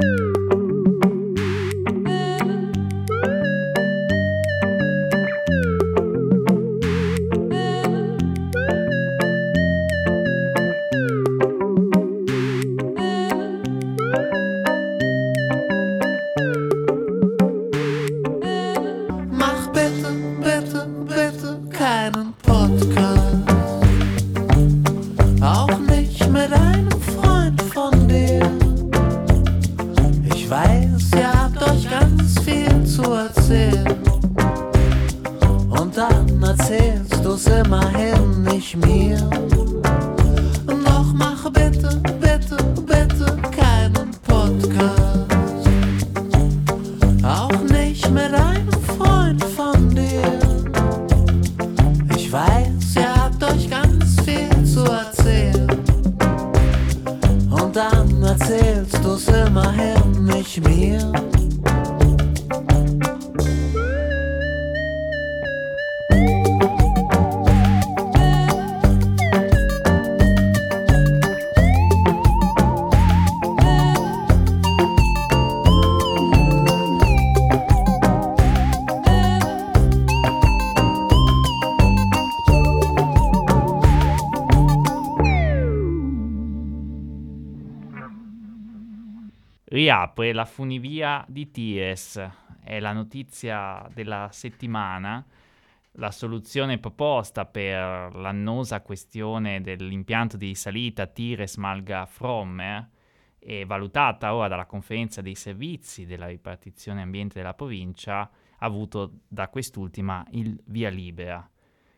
Woo! Bye. Riapre la funivia di Tires, è la notizia della settimana, la soluzione proposta per l'annosa questione dell'impianto di risalita Tires-Malga-Frommer e valutata ora dalla conferenza dei servizi della ripartizione ambiente della provincia, ha avuto da quest'ultima il via libera.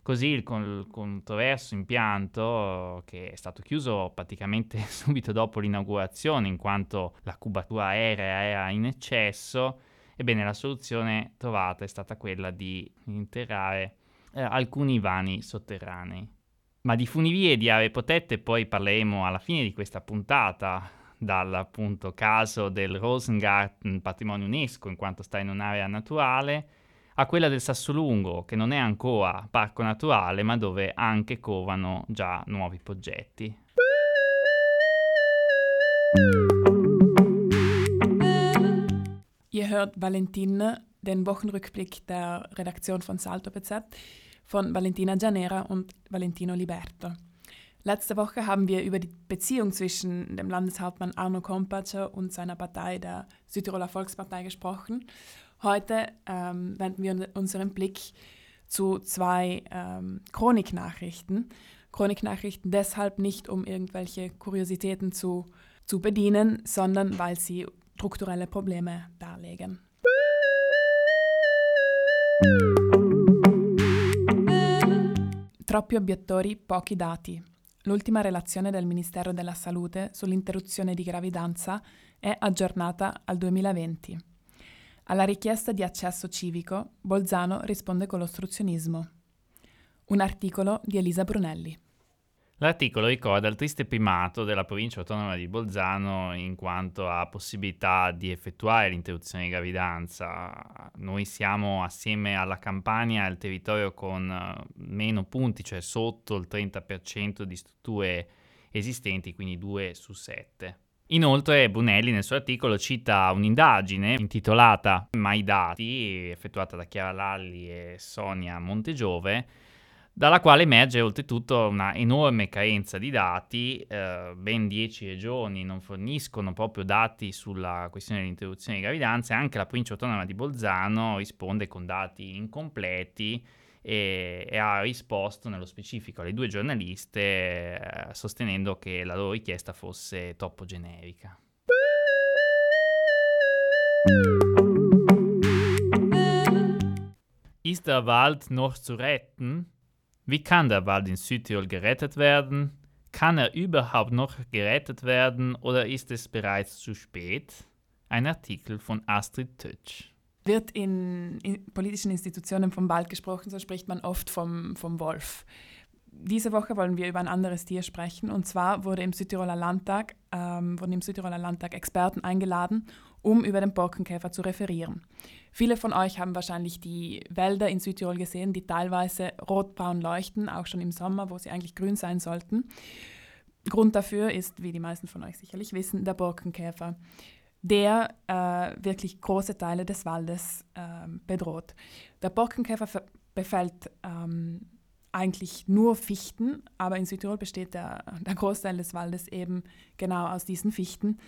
Così il, con- il controverso impianto, che è stato chiuso praticamente subito dopo l'inaugurazione, in quanto la cubatura aerea era in eccesso, ebbene la soluzione trovata è stata quella di interrare eh, alcuni vani sotterranei. Ma di funivie e di aree protette poi parleremo alla fine di questa puntata, dal appunto caso del Rosengarten patrimonio UNESCO in quanto sta in un'area naturale, a quella del Sassolungo, che non è ancora parco naturale, ma dove anche covano già nuovi progetti. Ihr hört Valentin, den Wochenrückblick der Redaktion von Salto BZ von Valentina Gianera und Valentino Liberto. Letzte Woche haben wir über die Beziehung zwischen dem Landeshauptmann Arno Kompatscher und seiner Partei, der Südtiroler Volkspartei, gesprochen. Heute ähm, wenden wir unseren Blick zu zwei ähm, Chroniknachrichten. Chroniknachrichten deshalb nicht, um irgendwelche Kuriositäten zu, zu bedienen, sondern weil sie strukturelle Probleme darlegen. Troppi obiettori, pochi dati. L'ultima relazione del Ministero della Salute sull'interruzione di gravidanza è aggiornata al 2020. Alla richiesta di accesso civico, Bolzano risponde con l'ostruzionismo. Un articolo di Elisa Brunelli. L'articolo ricorda il triste primato della provincia autonoma di Bolzano in quanto a possibilità di effettuare l'interruzione di gravidanza. Noi siamo assieme alla Campania il territorio con eh, meno punti, cioè sotto il 30% di strutture esistenti, quindi 2 su 7. Inoltre Brunelli nel suo articolo cita un'indagine intitolata Mai dati, effettuata da Chiara Lalli e Sonia Montegiove, dalla quale emerge oltretutto una enorme carenza di dati, eh, ben 10 regioni non forniscono proprio dati sulla questione dell'interruzione di gravidanza e anche la provincia autonoma di Bolzano risponde con dati incompleti e, e ha risposto nello specifico alle due giornaliste eh, sostenendo che la loro richiesta fosse troppo generica. Ist der Wald noch zu retten? Wie kann der Wald in Südtirol gerettet werden? Kann er überhaupt noch gerettet werden oder ist es bereits zu spät? Ein Artikel von Astrid Tötsch. Wird in, in politischen Institutionen vom Wald gesprochen, so spricht man oft vom, vom Wolf. Diese Woche wollen wir über ein anderes Tier sprechen. Und zwar wurde im Südtiroler Landtag, ähm, wurden im Südtiroler Landtag Experten eingeladen, um über den Borkenkäfer zu referieren. Viele von euch haben wahrscheinlich die Wälder in Südtirol gesehen, die teilweise rotbraun leuchten, auch schon im Sommer, wo sie eigentlich grün sein sollten. Grund dafür ist, wie die meisten von euch sicherlich wissen, der Borkenkäfer. Der äh, wirklich große Teile des Waldes äh, bedroht. Der Borkenkäfer befällt ähm, eigentlich nur Fichten, aber in Südtirol besteht der, der Großteil des Waldes eben genau aus diesen Fichten.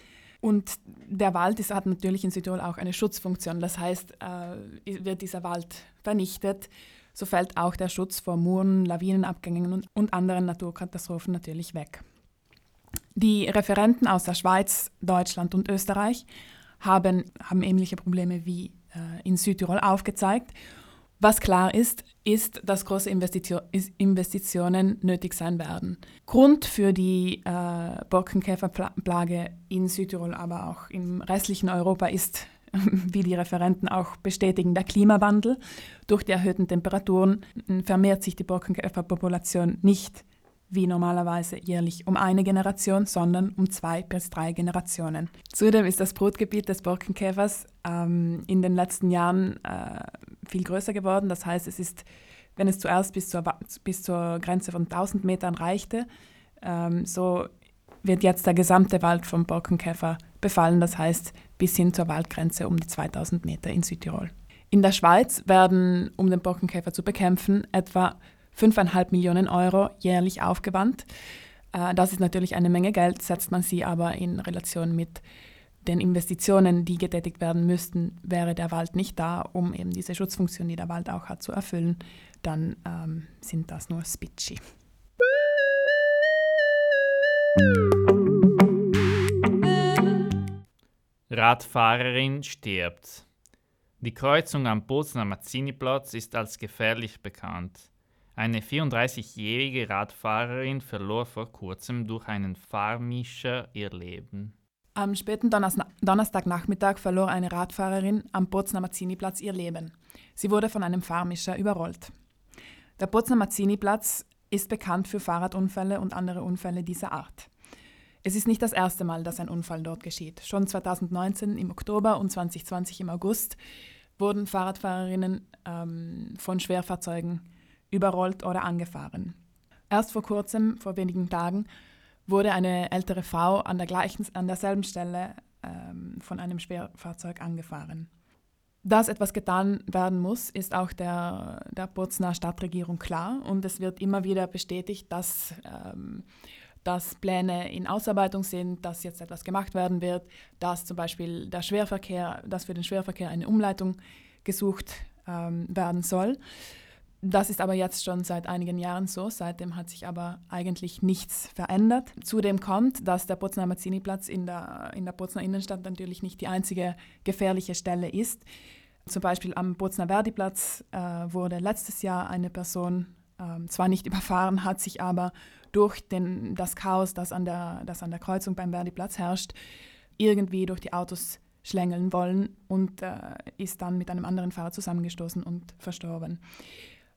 Und der Wald ist, hat natürlich in Südtirol auch eine Schutzfunktion. Das heißt, äh, wird dieser Wald vernichtet, so fällt auch der Schutz vor Muren, Lawinenabgängen und, und anderen Naturkatastrophen natürlich weg. Die Referenten aus der Schweiz, Deutschland und Österreich haben, haben ähnliche Probleme wie äh, in Südtirol aufgezeigt. Was klar ist, ist, dass große Investition, Investitionen nötig sein werden. Grund für die äh, Borkenkäferplage in Südtirol, aber auch im restlichen Europa ist, wie die Referenten auch bestätigen, der Klimawandel. Durch die erhöhten Temperaturen vermehrt sich die Borkenkäferpopulation nicht wie normalerweise jährlich um eine Generation, sondern um zwei bis drei Generationen. Zudem ist das Brutgebiet des Borkenkäfers ähm, in den letzten Jahren äh, viel größer geworden. Das heißt, es ist, wenn es zuerst bis zur, bis zur Grenze von 1000 Metern reichte, ähm, so wird jetzt der gesamte Wald vom Borkenkäfer befallen. Das heißt, bis hin zur Waldgrenze um die 2000 Meter in Südtirol. In der Schweiz werden, um den Borkenkäfer zu bekämpfen, etwa 5,5 Millionen Euro jährlich aufgewandt. Äh, das ist natürlich eine Menge Geld, setzt man sie aber in Relation mit den Investitionen, die getätigt werden müssten, wäre der Wald nicht da, um eben diese Schutzfunktion, die der Wald auch hat, zu erfüllen, dann ähm, sind das nur Spitschi. Radfahrerin stirbt. Die Kreuzung am Bozner Mazziniplatz ist als gefährlich bekannt. Eine 34-jährige Radfahrerin verlor vor kurzem durch einen Fahrmischer ihr Leben. Am späten Donnerstagnachmittag verlor eine Radfahrerin am Bozner Mazzini-Platz ihr Leben. Sie wurde von einem Fahrmischer überrollt. Der Bozner Mazzini-Platz ist bekannt für Fahrradunfälle und andere Unfälle dieser Art. Es ist nicht das erste Mal, dass ein Unfall dort geschieht. Schon 2019 im Oktober und 2020 im August wurden Fahrradfahrerinnen ähm, von Schwerfahrzeugen überrollt oder angefahren. Erst vor kurzem, vor wenigen Tagen, wurde eine ältere Frau an, der gleichen, an derselben Stelle ähm, von einem Schwerfahrzeug angefahren. Dass etwas getan werden muss, ist auch der, der Bozner Stadtregierung klar und es wird immer wieder bestätigt, dass, ähm, dass Pläne in Ausarbeitung sind, dass jetzt etwas gemacht werden wird, dass zum Beispiel der Schwerverkehr, dass für den Schwerverkehr eine Umleitung gesucht ähm, werden soll. Das ist aber jetzt schon seit einigen Jahren so. Seitdem hat sich aber eigentlich nichts verändert. Zudem kommt, dass der Potsdamer Mazzini-Platz in der, in der Potsdamer Innenstadt natürlich nicht die einzige gefährliche Stelle ist. Zum Beispiel am Potsdamer Verdi-Platz äh, wurde letztes Jahr eine Person äh, zwar nicht überfahren, hat sich aber durch den, das Chaos, das an, der, das an der Kreuzung beim Verdi-Platz herrscht, irgendwie durch die Autos schlängeln wollen und äh, ist dann mit einem anderen Fahrer zusammengestoßen und verstorben.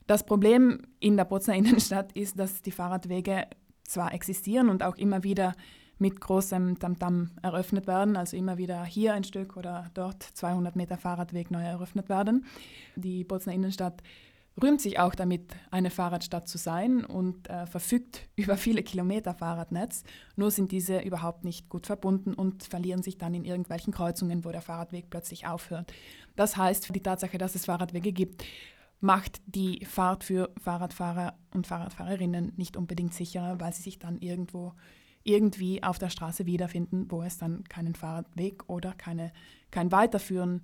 Das Problem in der Bozner Innenstadt ist, dass die Fahrradwege zwar existieren und auch immer wieder mit großem Tamtam -Tam eröffnet werden, also immer wieder hier ein Stück oder dort 200 Meter Fahrradweg neu eröffnet werden. Die Bozner Innenstadt rühmt sich auch damit, eine Fahrradstadt zu sein und äh, verfügt über viele Kilometer Fahrradnetz. Nur sind diese überhaupt nicht gut verbunden und verlieren sich dann in irgendwelchen Kreuzungen, wo der Fahrradweg plötzlich aufhört. Das heißt, die Tatsache, dass es Fahrradwege gibt, macht die Fahrt für Fahrradfahrer und Fahrradfahrerinnen nicht unbedingt sicherer, weil sie sich dann irgendwo irgendwie auf der Straße wiederfinden, wo es dann keinen Fahrradweg oder keine, kein Weiterführen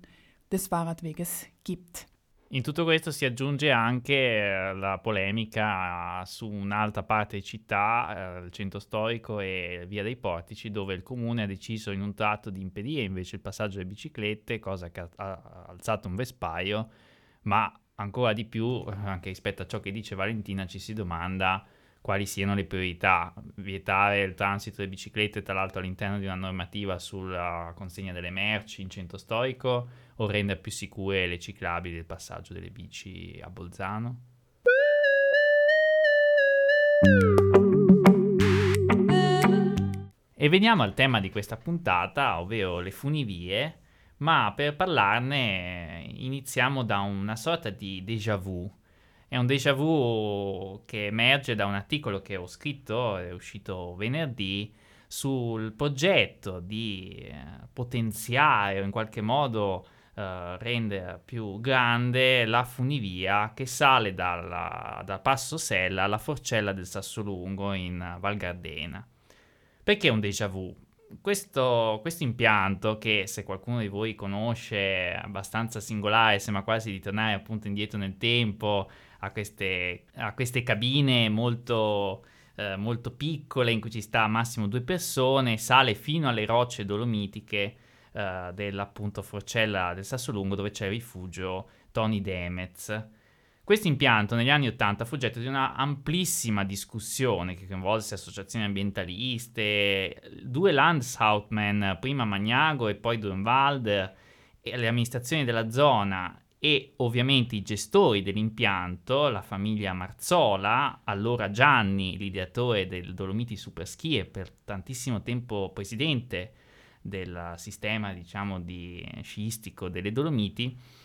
des Fahrradweges gibt. In tutto questo si aggiunge anche eh, la polemica su un'altra parte di città, eh, il centro storico e Via dei Portici, dove il comune ha deciso in un tratto di impedire invece il passaggio delle biciclette, cosa che ha alzato un vespaio, ma ancora di più, anche rispetto a ciò che dice Valentina, ci si domanda quali siano le priorità. Vietare il transito delle biciclette, tra l'altro all'interno di una normativa sulla consegna delle merci in centro storico, o rendere più sicure le ciclabili del passaggio delle bici a Bolzano? E veniamo al tema di questa puntata, ovvero le funivie ma per parlarne iniziamo da una sorta di déjà vu. È un déjà vu che emerge da un articolo che ho scritto, è uscito venerdì, sul progetto di eh, potenziare o in qualche modo eh, rendere più grande la funivia che sale dal Passo Sella alla Forcella del Sassolungo in Val Gardena. Perché un déjà vu? Questo, questo, impianto, che se qualcuno di voi conosce, è abbastanza singolare, sembra quasi di tornare appunto indietro nel tempo a queste, a queste cabine molto, eh, molto piccole in cui ci sta massimo due persone, sale fino alle rocce dolomitiche eh, dell'appunto Forcella del Sassolungo dove c'è il rifugio Tony Demez. Questo impianto negli anni Ottanta fu oggetto di una amplissima discussione che coinvolse associazioni ambientaliste, due Landshautmann, prima Magnago e poi Grunwald, e le amministrazioni della zona e ovviamente i gestori dell'impianto, la famiglia Marzola, allora Gianni, l'ideatore del Dolomiti Superski e per tantissimo tempo presidente del sistema, diciamo, di sciistico delle Dolomiti,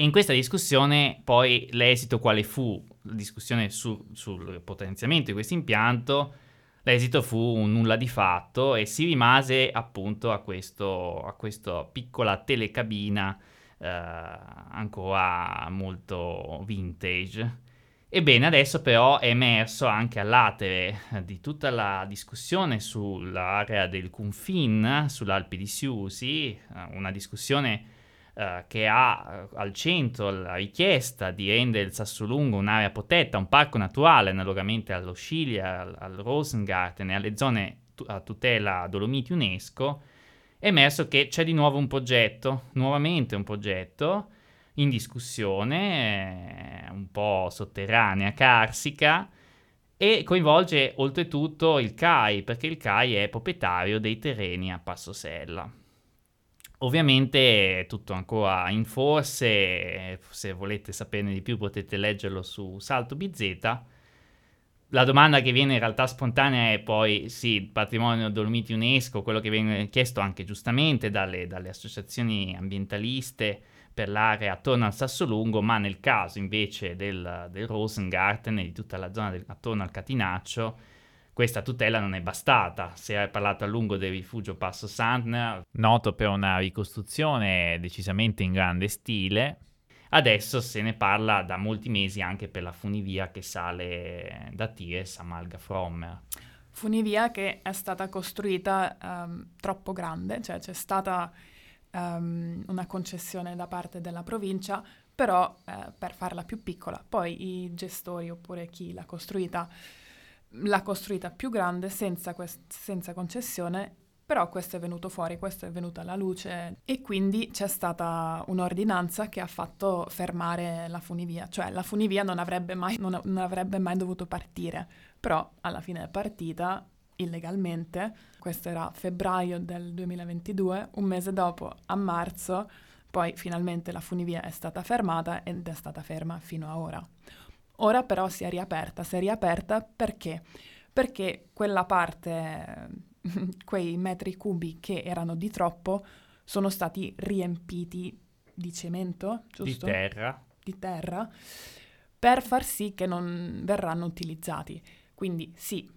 in questa discussione poi l'esito quale fu? La discussione su, sul potenziamento di questo impianto, l'esito fu un nulla di fatto e si rimase appunto a, questo, a questa piccola telecabina eh, ancora molto vintage. Ebbene, adesso però è emerso anche all'atere di tutta la discussione sull'area del Cunfin, sull'Alpi di Siusi, eh, una discussione eh, che ha eh, al centro la richiesta di rendere il Sassolungo un'area protetta, un parco naturale, analogamente allo Sciglia, al, al Rosengarten e alle zone tu- a tutela Dolomiti UNESCO, è emerso che c'è di nuovo un progetto, nuovamente un progetto in discussione, eh, un po' sotterranea, carsica, e coinvolge oltretutto il CAI, perché il CAI è proprietario dei terreni a Passo Sella. Ovviamente è tutto ancora in forse, se volete saperne di più potete leggerlo su Salto BZ. La domanda che viene in realtà spontanea è poi, sì, il patrimonio Dolomiti UNESCO, quello che viene chiesto anche giustamente dalle, dalle associazioni ambientaliste per l'area attorno al Sassolungo, ma nel caso invece del, del Rosengarten e di tutta la zona del, attorno al Catinaccio, questa tutela non è bastata. Si è parlato a lungo del rifugio Passo Sandner, noto per una ricostruzione decisamente in grande stile. Adesso se ne parla da molti mesi anche per la funivia che sale da Tires a Malga Frommer. Funivia che è stata costruita um, troppo grande, cioè c'è stata um, una concessione da parte della provincia, però eh, per farla più piccola. Poi i gestori oppure chi l'ha costruita l'ha costruita più grande senza, quest- senza concessione, però questo è venuto fuori, questo è venuto alla luce e quindi c'è stata un'ordinanza che ha fatto fermare la funivia, cioè la funivia non avrebbe mai, non, non avrebbe mai dovuto partire, però alla fine è partita illegalmente, questo era febbraio del 2022, un mese dopo, a marzo, poi finalmente la funivia è stata fermata ed è stata ferma fino a ora. Ora però si è riaperta, si è riaperta perché? Perché quella parte, quei metri cubi che erano di troppo, sono stati riempiti di cemento, giusto? Di terra. Di terra, per far sì che non verranno utilizzati. Quindi sì,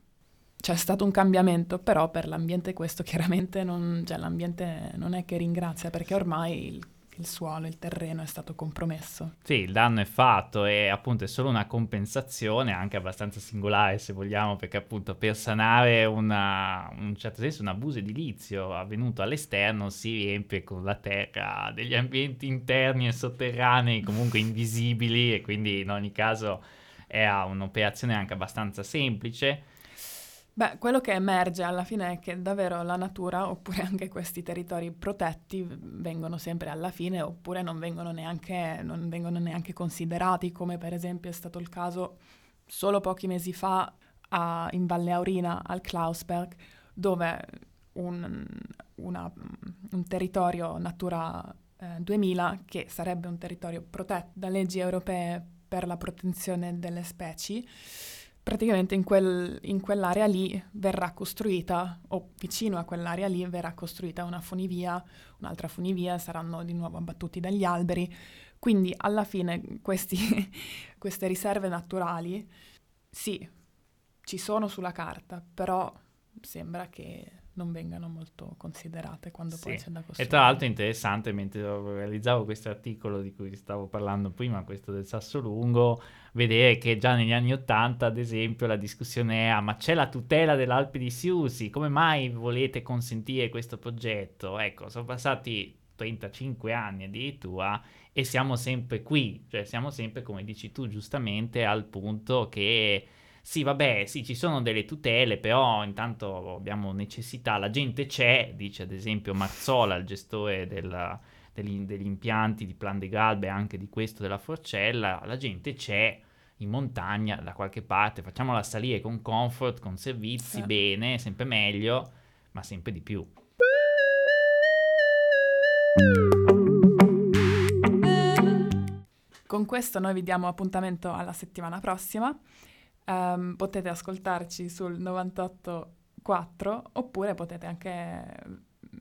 c'è stato un cambiamento, però per l'ambiente questo chiaramente non, cioè, l'ambiente non è che ringrazia perché ormai il il suolo, il terreno è stato compromesso. Sì, il danno è fatto e appunto è solo una compensazione anche abbastanza singolare se vogliamo perché appunto per sanare una, un certo senso un abuso edilizio avvenuto all'esterno si riempie con la terra degli ambienti interni e sotterranei comunque invisibili e quindi in ogni caso è un'operazione anche abbastanza semplice Beh, quello che emerge alla fine è che davvero la natura, oppure anche questi territori protetti, vengono sempre alla fine, oppure non vengono neanche, non vengono neanche considerati, come per esempio è stato il caso solo pochi mesi fa a, in Valle Aurina, al Klausberg, dove un, una, un territorio Natura eh, 2000, che sarebbe un territorio protetto da leggi europee per la protezione delle specie, praticamente in, quel, in, quell'area lì verrà costruita, o vicino a quell'area lì verrà costruita una funivia, un'altra funivia, saranno di nuovo abbattuti dagli alberi. Quindi alla fine questi, queste riserve naturali, sì, ci sono sulla carta, però sembra che non vengano molto considerate quando Sì. poi c'è da E costruire. tra l'altro è interessante, mentre realizzavo questo articolo di cui stavo parlando prima, questo del Sassolungo, vedere che già negli anni Ottanta, ad esempio, la discussione è ah, ma c'è la tutela dell'Alpe di Siusi, come mai volete consentire questo progetto? Ecco, sono passati 35 anni addirittura e siamo sempre qui, cioè siamo sempre, come dici tu giustamente, al punto che sì, vabbè, sì, ci sono delle tutele, però intanto abbiamo necessità, la gente c'è, dice ad esempio Marzola, il gestore della- degli, degli impianti di Plan de Galbe, anche di questo della Forcella, la gente c'è in montagna da qualche parte, facciamola salire con comfort, con servizi, Sì. bene, sempre meglio, ma sempre di più. Con questo noi vi diamo appuntamento alla settimana prossima. Ehm, potete ascoltarci sul 98.4 oppure potete anche mm,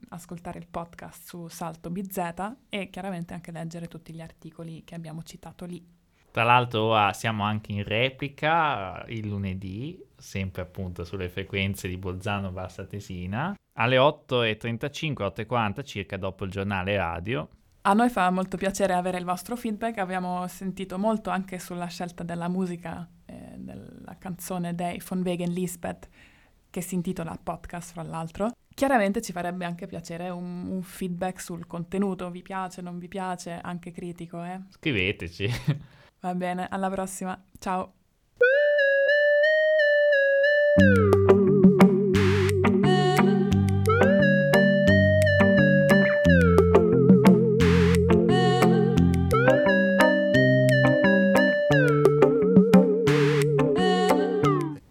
ascoltare il podcast su Salto BZ e chiaramente anche leggere tutti gli articoli che abbiamo citato lì. Tra l'altro ora siamo anche in replica eh, il lunedì, sempre appunto sulle frequenze di Bolzano Bassa Tesina, alle 8.35, 8.40 circa dopo il giornale radio. A noi fa molto piacere avere il vostro feedback, abbiamo sentito molto anche sulla scelta della musica, della canzone dei von Wegen Lisbeth, che si intitola Podcast, fra l'altro. Chiaramente ci farebbe anche piacere un, un feedback sul contenuto, vi piace, non vi piace, anche critico, eh? Scriveteci. Va bene, alla prossima, ciao!